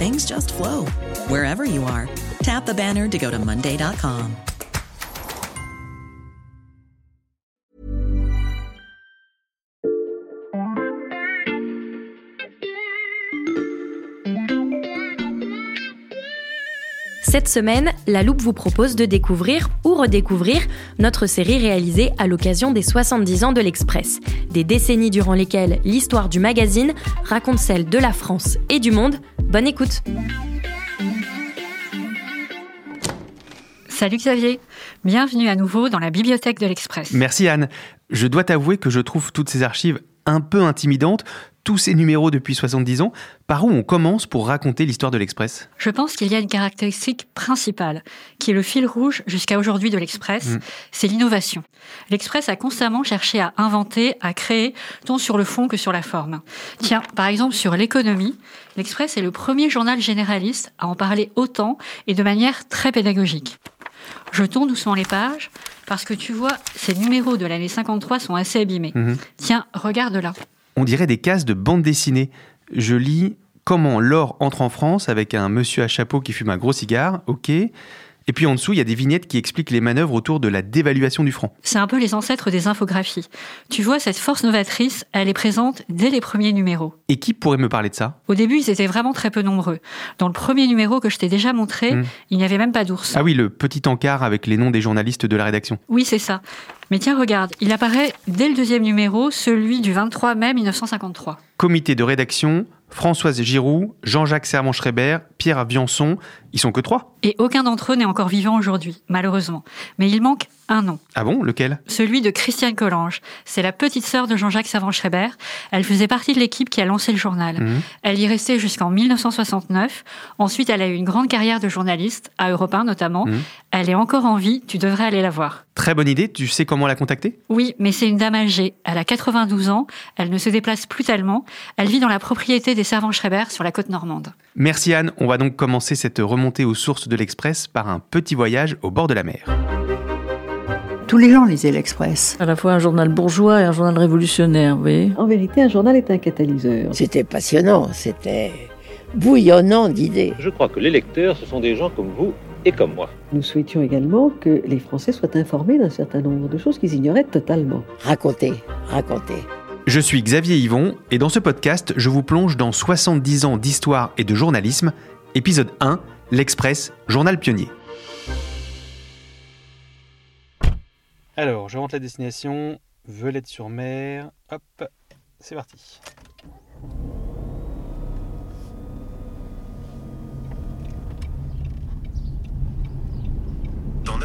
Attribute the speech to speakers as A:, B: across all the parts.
A: things just flow wherever you are. Tap the banner to go to Monday.com.
B: Cette semaine, La Loupe vous propose de découvrir ou redécouvrir notre série réalisée à l'occasion des 70 ans de l'Express. Des décennies durant lesquelles l'histoire du magazine raconte celle de la France et du monde. Bonne écoute
C: Salut Xavier, bienvenue à nouveau dans la bibliothèque de l'Express.
D: Merci Anne. Je dois t'avouer que je trouve toutes ces archives un peu intimidantes, tous ces numéros depuis 70 ans. Par où on commence pour raconter l'histoire de l'Express?
C: Je pense qu'il y a une caractéristique principale, qui est le fil rouge jusqu'à aujourd'hui de l'Express,
D: Mm.
C: c'est l'innovation. L'Express a constamment cherché à inventer, à créer, tant sur le fond que sur la forme. Tiens, par exemple sur l'économie, l'Express est le premier journal généraliste à en parler autant et de manière très pédagogique. Jetons doucement les pages, parce que tu vois, ces numéros de l'année 53 sont assez abîmés.
D: Mhm.
C: Tiens, regarde là.
D: On dirait des cases de bande dessinée. Je lis Comment l'or entre en France avec un monsieur à chapeau qui fume un gros cigare, ok. Et puis en dessous, il y a des vignettes qui expliquent les manœuvres autour de la dévaluation du franc.
C: C'est un peu les ancêtres des infographies. Tu vois, cette force novatrice, elle est présente dès les premiers numéros.
D: Et qui pourrait me parler de ça?
C: Au début, ils étaient vraiment très peu nombreux. Dans le premier numéro que je t'ai déjà montré,
D: Mm.
C: il n'y avait même pas d'ours.
D: Ah oui, le petit encart avec les noms des journalistes de la rédaction.
C: Oui, c'est ça. Mais tiens, regarde, il apparaît dès le deuxième numéro, celui du 23 mai 1953.
D: Comité de rédaction, Françoise Giroud, Jean-Jacques Servan-Schreiber, Pierre Viançon, ils sont que trois.
C: Et aucun d'entre eux n'est encore vivant aujourd'hui, malheureusement. Mais il manque un nom,
D: Ah bon, lequel?
C: Celui de Christiane Collange. C'est la petite sœur de Jean-Jacques Savant-Schreiber. Elle faisait partie de l'équipe qui a lancé le journal.
D: Mhm.
C: Elle y restait jusqu'en 1969. Ensuite, elle a eu une grande carrière de journaliste, à Europe 1 notamment.
D: Mhm.
C: Elle est encore en vie, tu devrais aller la voir.
D: Très bonne idée, tu sais comment la contacter?
C: Oui, mais c'est une dame âgée. Elle a 92 ans, elle ne se déplace plus tellement. Elle vit dans la propriété des servants Schreiber sur la côte normande.
D: Merci Anne, on va donc commencer cette remontée aux sources de l'Express par un petit voyage au bord de la mer.
E: Tous les gens lisaient l'Express.
F: À la fois un journal bourgeois et un journal révolutionnaire, vous voyez?
G: En vérité, un journal est un catalyseur.
H: C'était passionnant, c'était bouillonnant d'idées.
I: Je crois que les lecteurs, ce sont des gens comme vous et comme moi.
G: Nous souhaitions également que les Français soient informés d'un certain nombre de choses qu'ils ignoraient totalement.
H: Racontez, racontez.
D: Je suis Xavier Yvon et dans ce podcast, je vous plonge dans 70 ans d'histoire et de journalisme. Épisode 1, l'Express, journal pionnier. Alors, je rentre la destination, Velette-sur-Mer. Hop, c'est parti.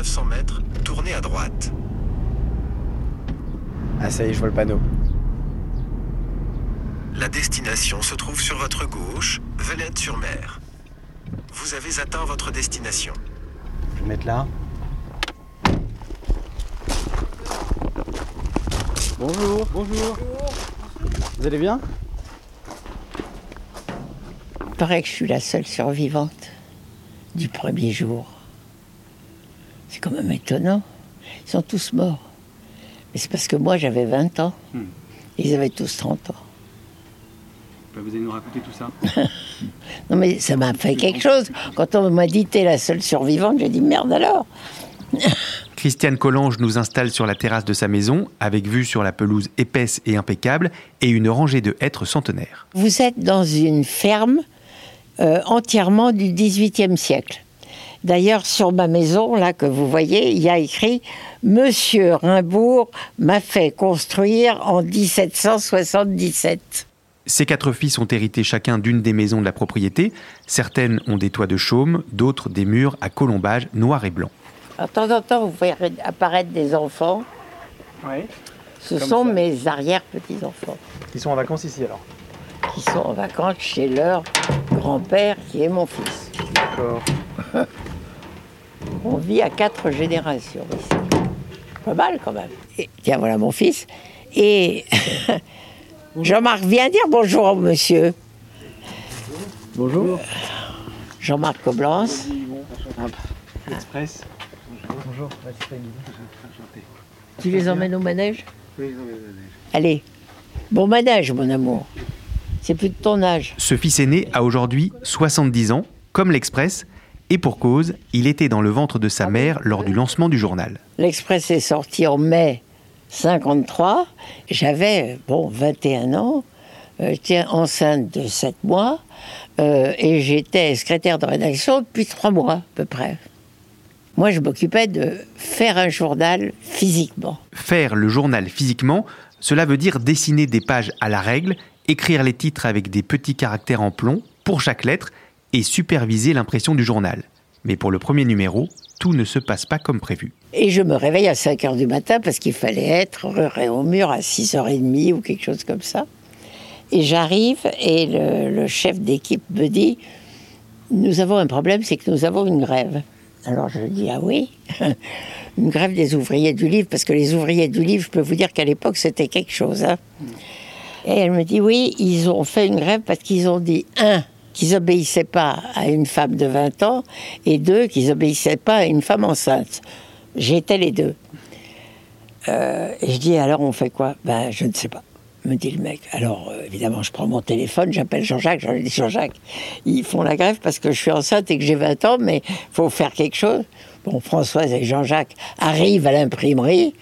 J: 900 mètres, tournez à droite.
K: Ah ça y est, je vois le panneau.
J: La destination se trouve sur votre gauche, Velette-sur-Mer. Vous avez atteint votre destination.
D: Je vais mettre là.
K: Bonjour. Bonjour. Vous allez bien?
H: Il paraît que je suis la seule survivante du premier jour. C'est quand même étonnant. Ils sont tous morts. Mais c'est parce que moi j'avais 20 ans.
D: Hmm.
H: Ils avaient tous 30 ans.
D: Vous allez nous raconter tout ça
H: Non mais ça m'a fait quelque chose. Quand on m'a dit t'es la seule survivante, j'ai dit merde alors.
D: Christiane Collange nous installe sur la terrasse de sa maison, avec vue sur la pelouse épaisse et impeccable, et une rangée de hêtres centenaires.
H: Vous êtes dans une ferme euh, entièrement du XVIIIe siècle. D'ailleurs, sur ma maison, là que vous voyez, il y a écrit Monsieur Rimbourg m'a fait construire en 1777.
D: Ces quatre fils ont hérité chacun d'une des maisons de la propriété. Certaines ont des toits de chaume, d'autres des murs à colombage noir et blanc.
H: De temps en temps, vous voyez apparaître des enfants.
K: Oui.
H: Ce sont
K: ça.
H: mes arrière-petits-enfants
K: Ils sont en vacances ici alors.
H: qui sont en vacances chez leur grand-père qui est mon fils.
K: D'accord.
H: On vit à quatre générations ici. Pas mal quand même. Et, tiens, voilà mon fils. Et Jean-Marc, viens dire bonjour au monsieur.
K: Bonjour.
H: Jean-Marc Coblence.
K: Express. Bonjour.
H: Tu les emmènes au manège? Allez. Bon manège, mon amour. C'est plus de ton âge.
D: Ce fils aîné a aujourd'hui 70 ans, comme l'Express, et pour cause, il était dans le ventre de sa mère lors du lancement du journal.
H: L'Express est sorti en mai 53. J'avais, bon, 21 ans. Euh, J'étais enceinte de 7 mois. euh, et j'étais secrétaire de rédaction depuis 3 mois, à peu près. Moi, je m'occupais de faire un journal physiquement.
D: Faire le journal physiquement, cela veut dire dessiner des pages à la règle, écrire les titres avec des petits caractères en plomb pour chaque lettre et superviser l'impression du journal. Mais pour le premier numéro, tout ne se passe pas comme prévu.
H: Et je me réveille à 5 heures du matin parce qu'il fallait être au mur à 6h30 ou quelque chose comme ça. Et j'arrive et le, le chef d'équipe me dit Nous avons un problème, c'est que nous avons une grève. Alors je dis Ah oui? Une grève des ouvriers du livre, parce que les ouvriers du livre, je peux vous dire qu'à l'époque, c'était quelque chose. hein. Et elle me dit Oui, ils ont fait une grève parce qu'ils ont dit un, qu'ils obéissaient pas à une femme de 20 ans, et deux, qu'ils obéissaient pas à une femme enceinte. J'étais les deux. Euh, et je dis alors on fait quoi? Ben je ne sais pas, me dit le mec. Alors euh, évidemment je prends mon téléphone, j'appelle Jean-Jacques, j'en ai dit Jean-Jacques, ils font la grève parce que je suis enceinte et que j'ai 20 ans, mais faut faire quelque chose. Bon, Françoise et Jean-Jacques arrivent à l'imprimerie,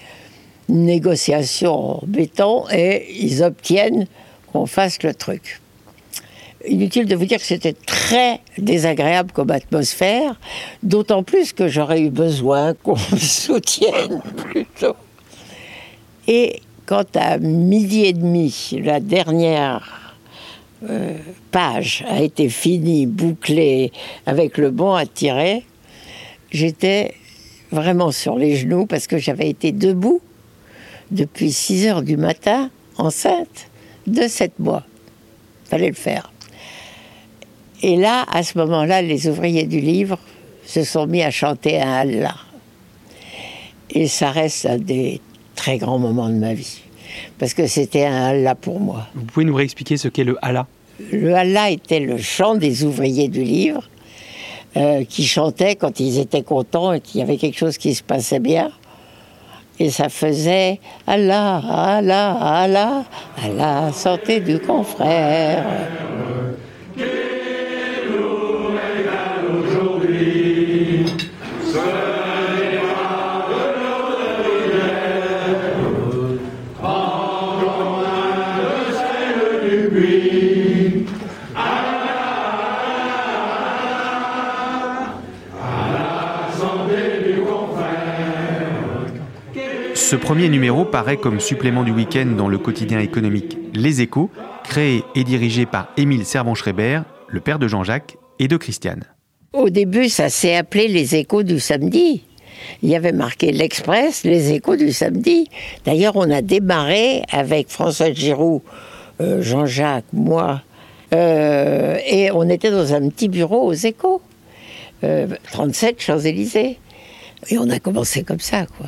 H: négociation en béton, et ils obtiennent qu'on fasse le truc. Inutile de vous dire que c'était très désagréable comme atmosphère, d'autant plus que j'aurais eu besoin qu'on me soutienne plutôt. Et quand à midi et demi, la dernière euh, page a été finie, bouclée, avec le bon à tirer, j'étais vraiment sur les genoux parce que j'avais été debout depuis 6 heures du matin, enceinte de 7 mois. Fallait le faire. Et là, à ce moment-là, les ouvriers du livre se sont mis à chanter un Allah. Et ça reste un des très grands moments de ma vie. Parce que c'était un Allah pour moi.
K: Vous pouvez nous réexpliquer ce qu'est le Allah
H: Le Allah était le chant des ouvriers du livre euh, qui chantaient quand ils étaient contents et qu'il y avait quelque chose qui se passait bien. Et ça faisait Allah, Allah, Allah, Allah, santé du confrère.
D: Ce premier numéro paraît comme supplément du week-end dans le quotidien économique Les Échos, créé et dirigé par Émile Servan-Schreiber, le père de Jean-Jacques et de Christiane.
H: Au début, ça s'est appelé les échos du samedi. Il y avait marqué l'Express, les échos du samedi. D'ailleurs, on a démarré avec François Giroud, euh, Jean-Jacques, moi, euh, et on était dans un petit bureau aux échos, euh, 37 Champs-Élysées. Et on a commencé comme ça, quoi.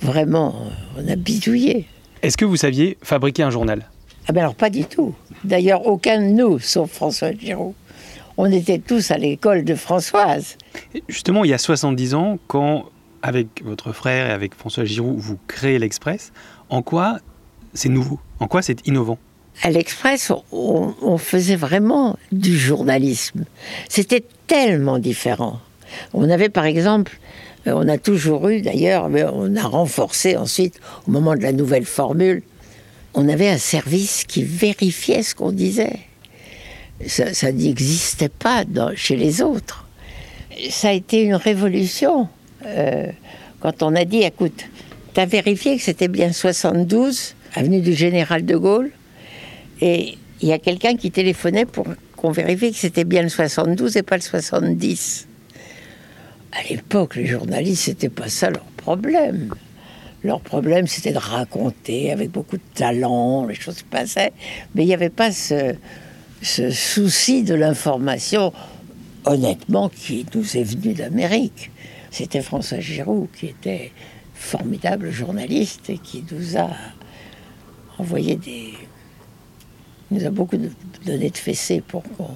H: Vraiment, on a bidouillé.
K: Est-ce que vous saviez fabriquer un journal?
H: Ah ben alors pas du tout. D'ailleurs, aucun de nous, sauf François Giroud. On était tous à l'école de Françoise.
K: Justement, il y a 70 ans, quand, avec votre frère et avec François Giroud, vous créez l'Express, en quoi c'est nouveau? En quoi c'est innovant?
H: À l'Express, on, on faisait vraiment du journalisme. C'était tellement différent. On avait par exemple, euh, on a toujours eu d'ailleurs, mais on a renforcé ensuite au moment de la nouvelle formule, on avait un service qui vérifiait ce qu'on disait. Ça, n'existait pas chez les autres. Ça a été une révolution. euh, quand on a dit, écoute, tu as vérifié que c'était bien 72, avenue du Général de Gaulle, et il y a quelqu'un qui téléphonait pour qu'on vérifie que c'était bien le 72 et pas le 70. À l'époque, les journalistes, c'était pas ça leur problème. Leur problème, c'était de raconter avec beaucoup de talent, les choses passaient. Mais il n'y avait pas ce, souci de l'information, honnêtement, qui nous est venu d'Amérique. C'était François Giroud, qui était formidable journaliste et qui nous a envoyé des. nous a beaucoup donné de fessées pour qu'on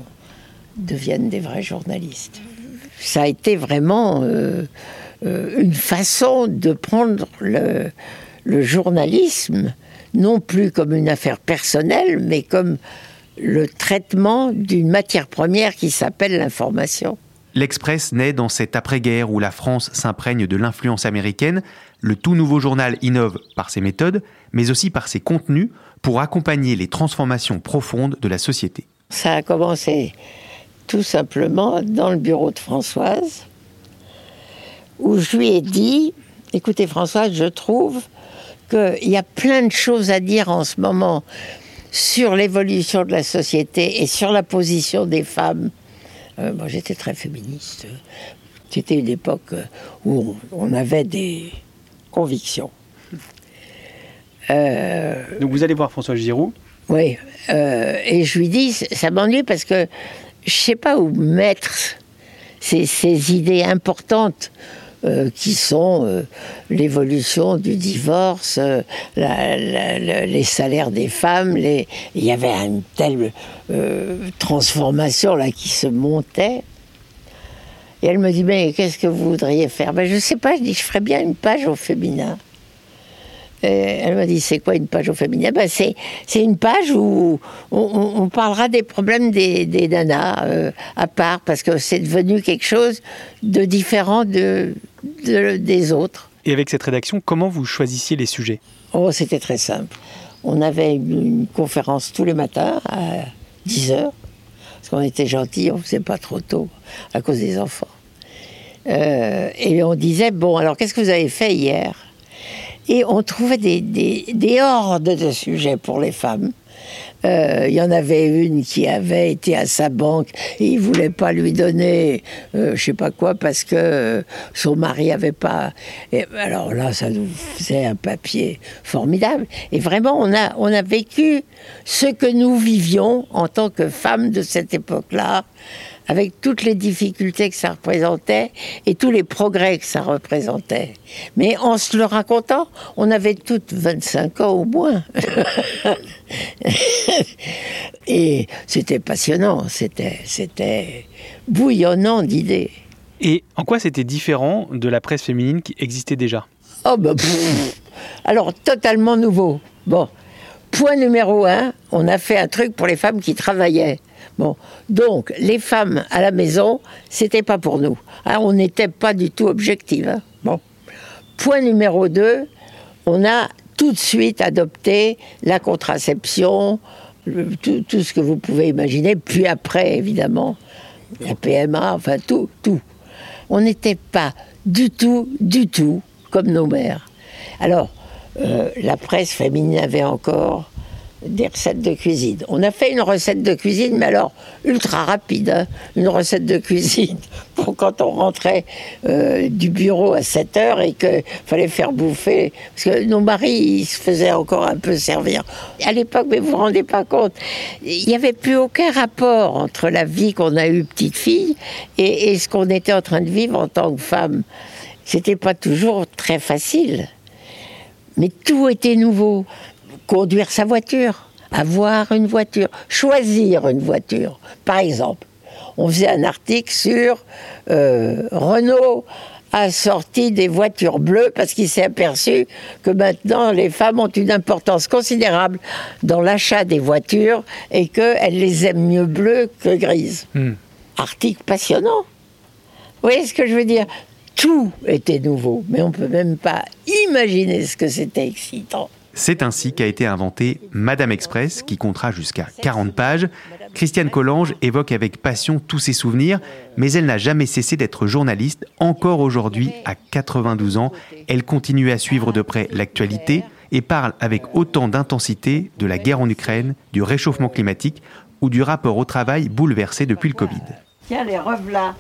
H: devienne des vrais journalistes. Ça a été vraiment euh, euh, une façon de prendre le, le journalisme, non plus comme une affaire personnelle, mais comme le traitement d'une matière première qui s'appelle l'information.
D: L'Express naît dans cette après-guerre où la France s'imprègne de l'influence américaine. Le tout nouveau journal innove par ses méthodes, mais aussi par ses contenus pour accompagner les transformations profondes de la société.
H: Ça a commencé tout simplement dans le bureau de Françoise, où je lui ai dit, écoutez Françoise, je trouve qu'il y a plein de choses à dire en ce moment sur l'évolution de la société et sur la position des femmes. Euh, moi j'étais très féministe. C'était une époque où on, avait des convictions. Euh,
K: Donc vous allez voir François Giroud.
H: oui, euh, et je lui dis, ça m'ennuie parce que je sais pas où mettre ces, idées importantes euh, qui sont euh, l'évolution du divorce, euh, les salaires des femmes. Il y avait une telle transformation là qui se montait. Et elle me dit, mais qu'est-ce que vous voudriez faire? Ben, Je sais pas, je dis, je ferais bien une page au féminin. Et elle m'a dit, c'est quoi une page au féminin? Ben, c'est, c'est une page où on, on- on parlera des problèmes des, des nanas euh, à part, parce que c'est devenu quelque chose de différent de, de- des autres.
K: Et avec cette rédaction, comment vous choisissiez les sujets?
H: Oh, c'était très simple. On avait une, une conférence tous les matins à 10 heures, parce qu'on était gentils, on ne faisait pas trop tôt à cause des enfants. Euh, et on disait, bon, alors qu'est-ce que vous avez fait hier? Et on trouvait des, des, des hordes de sujets pour les femmes. Euh, Il y en avait une qui avait été à sa banque et il voulait pas lui donner, euh, je sais pas quoi, parce que son mari avait pas. Et alors là, ça nous faisait un papier formidable. Et vraiment, on a, on a vécu ce que nous vivions en tant que femmes de cette époque-là, avec toutes les difficultés que ça représentait et tous les progrès que ça représentait. Mais en se le racontant, on avait toutes 25 ans au moins. et c'était passionnant, c'était, c'était bouillonnant d'idées.
K: Et en quoi c'était différent de la presse féminine qui existait déjà?
H: Oh bah, pff. alors totalement nouveau. Bon, point numéro un, on a fait un truc pour les femmes qui travaillaient. Donc les femmes à la maison, c'était pas pour nous. Hein, on n'était pas du tout objective. hein. Bon, point numéro deux, on a tout de suite adopté la contraception, tout ce que vous pouvez imaginer. Puis après, évidemment, la PMA, enfin tout, tout. On n'était pas du tout, du tout comme nos mères. Alors, euh, la presse féminine avait encore des recettes de cuisine. On a fait une recette de cuisine, mais alors ultra rapide, hein, une recette de cuisine pour quand on rentrait euh, du bureau à 7 heures et qu'il fallait faire bouffer. Parce que nos maris, ils se faisaient encore un peu servir. À l'époque, mais vous vous rendez pas compte, il n'y avait plus aucun rapport entre la vie qu'on a eue petite fille et, et ce qu'on était en train de vivre en tant que femme. C'était pas toujours très facile. Mais tout était nouveau. Conduire sa voiture, avoir une voiture, choisir une voiture. Par exemple, on faisait un article sur euh, Renault a sorti des voitures bleues parce qu'il s'est aperçu que maintenant les femmes ont une importance considérable dans l'achat des voitures et qu'elles les aiment mieux bleues que grises. Article passionnant. Vous voyez ce que je veux dire? Tout était nouveau, mais on ne peut même pas imaginer ce que c'était excitant.
D: C'est ainsi qu'a été inventée Madame Express, qui comptera jusqu'à 40 pages. Christiane Collange évoque avec passion tous ses souvenirs, mais elle n'a jamais cessé d'être journaliste. Encore aujourd'hui, à 92 ans, elle continue à suivre de près l'actualité et parle avec autant d'intensité de la guerre en Ukraine, du réchauffement climatique ou du rapport au travail bouleversé depuis le Covid.
H: Tiens, les revelà.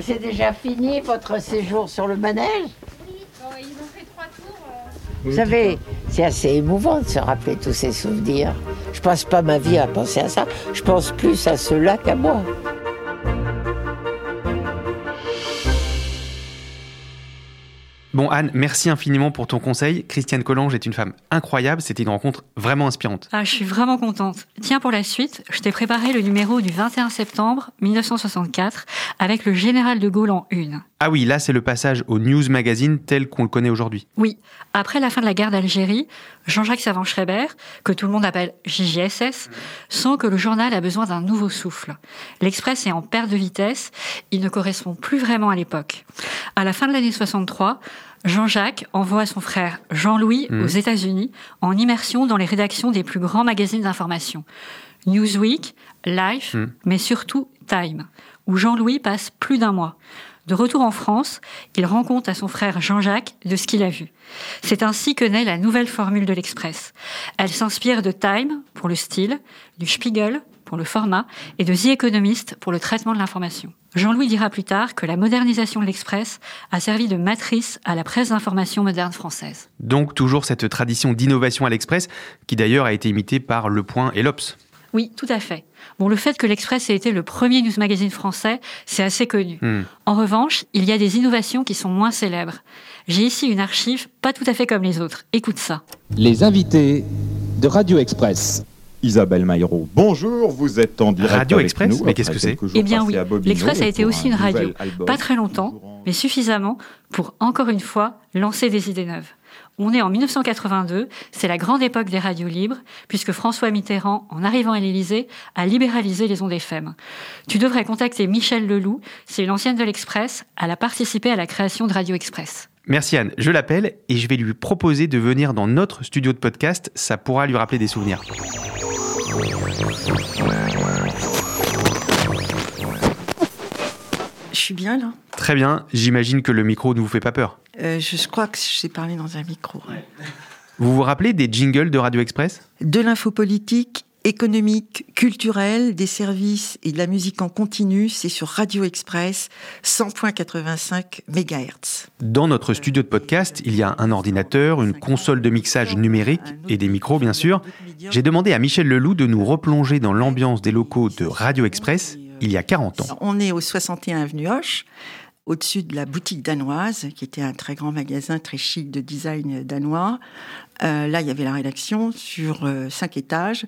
H: C'est déjà fini votre séjour sur le manège? Vous savez, c'est assez émouvant de se rappeler tous ces souvenirs. Je passe pas ma vie à penser à ça. Je pense plus à cela qu'à moi.
D: Bon Anne, merci infiniment pour ton conseil. Christiane Collange est une femme incroyable, c'était une rencontre vraiment inspirante.
C: Ah, je suis vraiment contente. Tiens, pour la suite, je t'ai préparé le numéro du 21 septembre 1964 avec le général de Gaulle en une.
D: Ah oui, là c'est le passage au News Magazine tel qu'on le connaît aujourd'hui.
C: Oui, après la fin de la guerre d'Algérie, Jean-Jacques Savant-Schreiber, que tout le monde appelle JJSS, sent que le journal a besoin d'un nouveau souffle. L'Express est en perte de vitesse, il ne correspond plus vraiment à l'époque. À la fin de l'année 63, Jean-Jacques envoie son frère Jean-Louis
D: Mmh.
C: aux États-Unis en immersion dans les rédactions des plus grands magazines d'information. Newsweek, Life,
D: Mmh.
C: mais surtout Time, où Jean-Louis passe plus d'un mois. De retour en France, il rend compte à son frère Jean-Jacques de ce qu'il a vu. C'est ainsi que naît la nouvelle formule de l'Express. Elle s'inspire de Time pour le style, du Spiegel pour le format et de The Economist pour le traitement de l'information. Jean-Louis dira plus tard que la modernisation de l'Express a servi de matrice à la presse d'information moderne française.
D: Donc toujours cette tradition d'innovation à l'Express, qui d'ailleurs a été imitée par Le Point et l'Obs.
C: Oui, tout à fait. Bon, le fait que l'Express ait été le premier news magazine français, c'est assez connu.
D: Hmm.
C: En revanche, il y a des innovations qui sont moins célèbres. J'ai ici une archive pas tout à fait comme les autres. Écoute ça.
L: Les invités de Radio Express.
M: Isabelle Maillot, bonjour, vous êtes en direct
D: Radio
M: avec
D: Express
M: nous
D: Mais qu'est-ce que c'est
C: Eh bien oui, l'Express a été aussi
M: un
C: une radio.
M: album.
C: Pas très longtemps, mais suffisamment pour, encore une fois, lancer des idées neuves. On est en 1982, c'est la grande époque des radios libres, puisque François Mitterrand, en arrivant à l'Élysée, a libéralisé les ondes FM. Tu devrais contacter Michel Leloup, c'est une ancienne de l'Express, elle a participé à la création de Radio Express.
D: Merci Anne, je l'appelle et je vais lui proposer de venir dans notre studio de podcast, ça pourra lui rappeler des souvenirs.
E: Je suis bien là.
D: Très bien, j'imagine que le micro ne vous fait pas peur.
E: Euh, je, je crois que je sais parler dans un micro.
D: Vous vous rappelez des jingles de Radio Express?
E: De l'info politique, économique, culturelle, des services et de la musique en continu, c'est sur Radio Express 100.85 MHz.
D: Dans notre studio de podcast, il y a un ordinateur, une console de mixage numérique et des micros bien sûr. J'ai demandé à Michel Leloup de nous replonger dans l'ambiance des locaux de Radio Express il y a 40 ans.
E: On est au 61 avenue Hoche, au-dessus de la boutique danoise, qui était un très grand magasin très chic de design danois. Euh, là, il y avait la rédaction sur euh, cinq étages.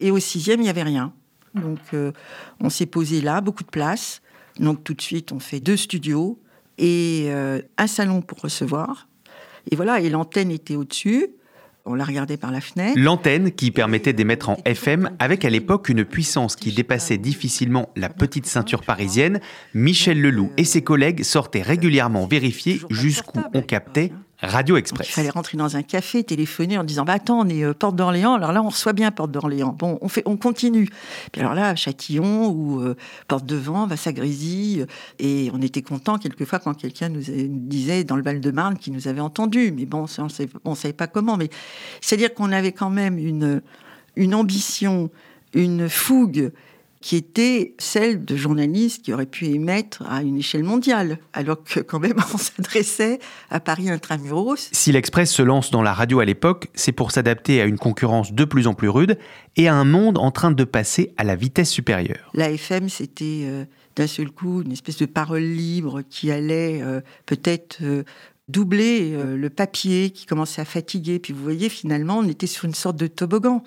E: Et au sixième, il n'y avait rien. Donc, euh, on s'est posé là, beaucoup de place. Donc, tout de suite, on fait deux studios et un salon pour recevoir. Et voilà, et l'antenne était au-dessus. On la regardait par la fenêtre.
D: L'antenne qui permettait d'émettre en FM avec à l'époque une puissance qui dépassait difficilement la petite ceinture parisienne, Michel Leloup et ses collègues sortaient régulièrement vérifier jusqu'où on captait Radio
E: Donc, il
D: Express.
E: fallait rentrer dans un café, téléphoner en disant bah attends on est euh, Porte d'Orléans. Alors là on reçoit bien Porte d'Orléans. Bon on fait on continue. Puis alors là Châtillon ou euh, Porte de Vent Vassagrésie euh, et on était content quelquefois quand quelqu'un nous, disait dans le Val-de-Marne qui nous avait entendu. Mais bon ça, on on savait pas comment. Mais c'est à dire qu'on avait quand même une une ambition une fougue qui était celle de journalistes qui auraient pu émettre à une échelle mondiale, alors que quand même on s'adressait à Paris intramuros.
D: Si l'Express se lance dans la radio à l'époque, c'est pour s'adapter à une concurrence de plus en plus rude et à un monde en train de passer à la vitesse supérieure.
E: La FM, c'était euh, d'un seul coup une espèce de parole libre qui allait euh, peut-être euh, doubler le papier, qui commençait à fatiguer. Puis vous voyez, finalement, on était sur une sorte de toboggan.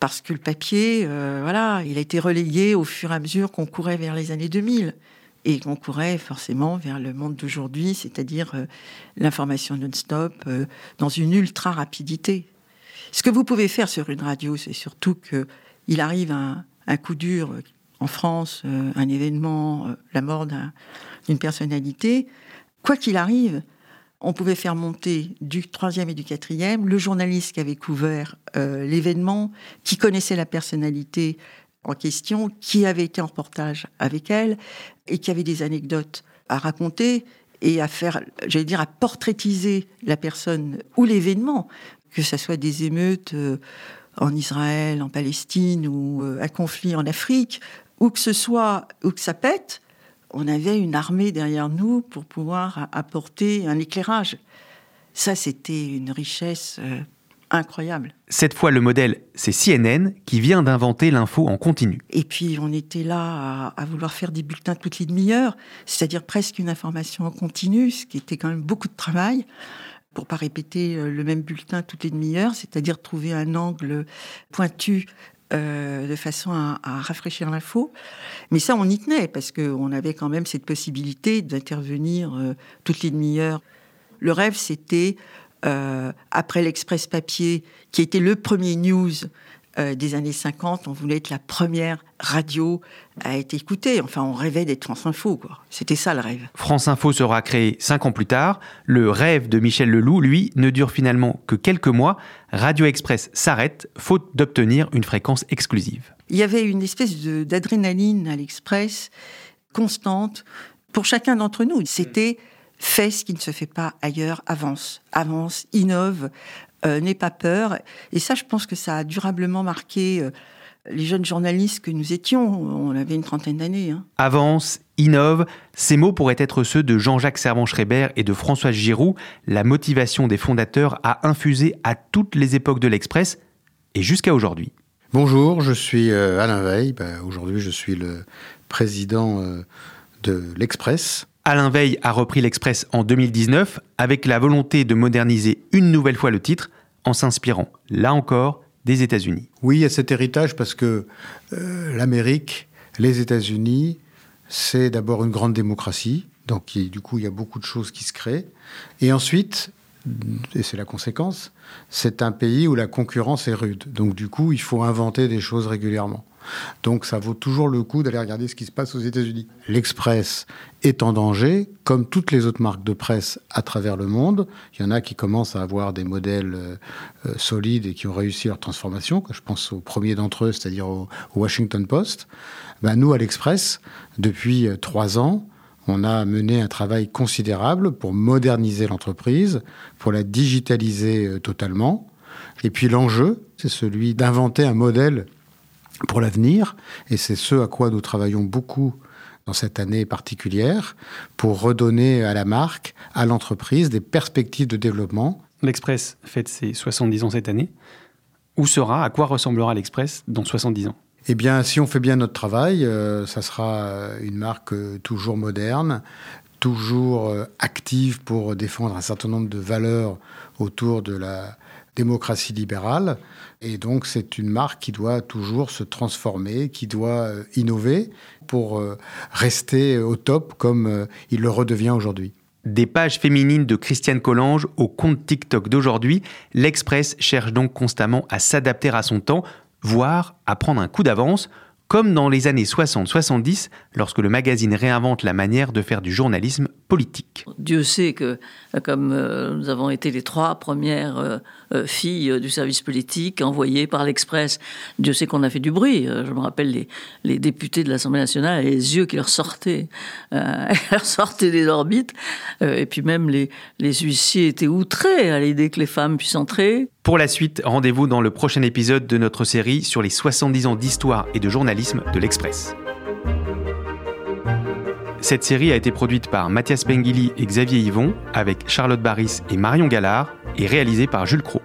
E: Parce que le papier, euh, voilà, il a été relayé au fur et à mesure qu'on courait vers les années 2000 et qu'on courait forcément vers le monde d'aujourd'hui, c'est-à-dire euh, l'information non-stop, euh, dans une ultra rapidité. Ce que vous pouvez faire sur une radio, c'est surtout que il arrive un, coup dur en France, un événement, la mort d'un- d'une personnalité. Quoi qu'il arrive, On pouvait faire monter du troisième et du quatrième. Le journaliste qui avait couvert euh, l'événement, qui connaissait la personnalité en question, qui avait été en reportage avec elle et qui avait des anecdotes à raconter et à faire, j'allais dire, à portraitiser la personne ou l'événement, que ce soit des émeutes euh, en Israël, en Palestine ou euh, un conflit en Afrique, ou que ce soit, ou que ça pète, on avait une armée derrière nous pour pouvoir apporter un éclairage. Ça, c'était une richesse euh, incroyable.
D: Cette fois, le modèle, c'est CNN qui vient d'inventer l'info en continu.
E: Et puis, on était là à, vouloir faire des bulletins toutes les demi-heures, c'est-à-dire presque une information en continu, ce qui était quand même beaucoup de travail pour pas répéter euh, le même bulletin toutes les demi-heures, c'est-à-dire trouver un angle pointu euh, de façon à, rafraîchir l'info. Mais ça, on y tenait, parce qu'on avait quand même cette possibilité d'intervenir euh, toutes les demi-heures. Le rêve, c'était, euh, après l'Express papier, qui était le premier news des années 50, on voulait être la première radio à être écoutée. Enfin, on rêvait d'être France Info. C'était ça le rêve.
D: France Info sera créée cinq ans plus tard. Le rêve de Michel Leloup, lui, ne dure finalement que quelques mois. Radio Express s'arrête, faute d'obtenir une fréquence exclusive.
E: Il y avait une espèce d'adrénaline à l'Express constante pour chacun d'entre nous. C'était fais ce qui ne se fait pas ailleurs, avance, avance, innove, euh, n'aie pas peur. Et ça, je pense que ça a durablement marqué euh, les jeunes journalistes que nous étions. On avait une trentaine d'années. Hein.
D: Avance, innove, ces mots pourraient être ceux de Jean-Jacques Servan-Schreiber et de François Giroud. La motivation des fondateurs a infusé à toutes les époques de l'Express et jusqu'à aujourd'hui.
N: Bonjour, je suis euh, Alain Veil. Bah, aujourd'hui, je suis le président de l'Express.
D: Alain Veil a repris l'Express en 2019 avec la volonté de moderniser une nouvelle fois le titre en s'inspirant, là encore, des États-Unis.
N: Oui, a cet héritage parce que euh, l'Amérique, les États-Unis, c'est d'abord une grande démocratie, donc du coup il y a beaucoup de choses qui se créent. Et ensuite, et c'est la conséquence, c'est un pays où la concurrence est rude. Donc du coup, il faut inventer des choses régulièrement. Donc ça vaut toujours le coup d'aller regarder ce qui se passe aux États-Unis. L'Express est en danger, comme toutes les autres marques de presse à travers le monde. Il y en a qui commencent à avoir des modèles euh, euh, solides et qui ont réussi leur transformation. Je pense au premier d'entre eux, c'est-à-dire au, Washington Post. Ben, nous, à l'Express, depuis euh, trois ans, on a mené un travail considérable pour moderniser l'entreprise, pour la digitaliser totalement. Et puis l'enjeu, c'est celui d'inventer un modèle pour l'avenir, et c'est ce à quoi nous travaillons beaucoup dans cette année particulière, pour redonner à la marque, à l'entreprise, des perspectives de développement.
K: L'Express fête ses 70 ans cette année. Où sera, à quoi ressemblera l'Express dans 70 ans?
N: Eh bien, si on fait bien notre travail, euh, ça sera une marque euh, toujours moderne, toujours euh, active pour défendre un certain nombre de valeurs autour de la démocratie libérale. Et donc, c'est une marque qui doit toujours se transformer, qui doit euh, innover pour euh, rester au top comme euh, il le redevient aujourd'hui.
D: Des pages féminines de Christiane Collange au compte TikTok d'aujourd'hui, l'Express cherche donc constamment à s'adapter à son temps, voire à prendre un coup d'avance comme dans les années 60-70, lorsque le magazine réinvente la manière de faire du journalisme politique.
F: Dieu sait que, comme euh, nous avons été les trois premières euh, euh, filles du service politique envoyées par l'Express, Dieu sait qu'on a fait du bruit. je me rappelle les, les députés de l'Assemblée nationale et les yeux qui leur sortaient, leur sortaient des orbites. et puis même les, les huissiers étaient outrés à l'idée que les femmes puissent entrer.
D: Pour la suite, rendez-vous dans le prochain épisode de notre série sur les 70 ans d'histoire et de journalisme de l'Express. Cette série a été produite par Mathias Pengili et Xavier Yvon, avec Charlotte Barris et Marion Gallard, et réalisée par Jules Cros.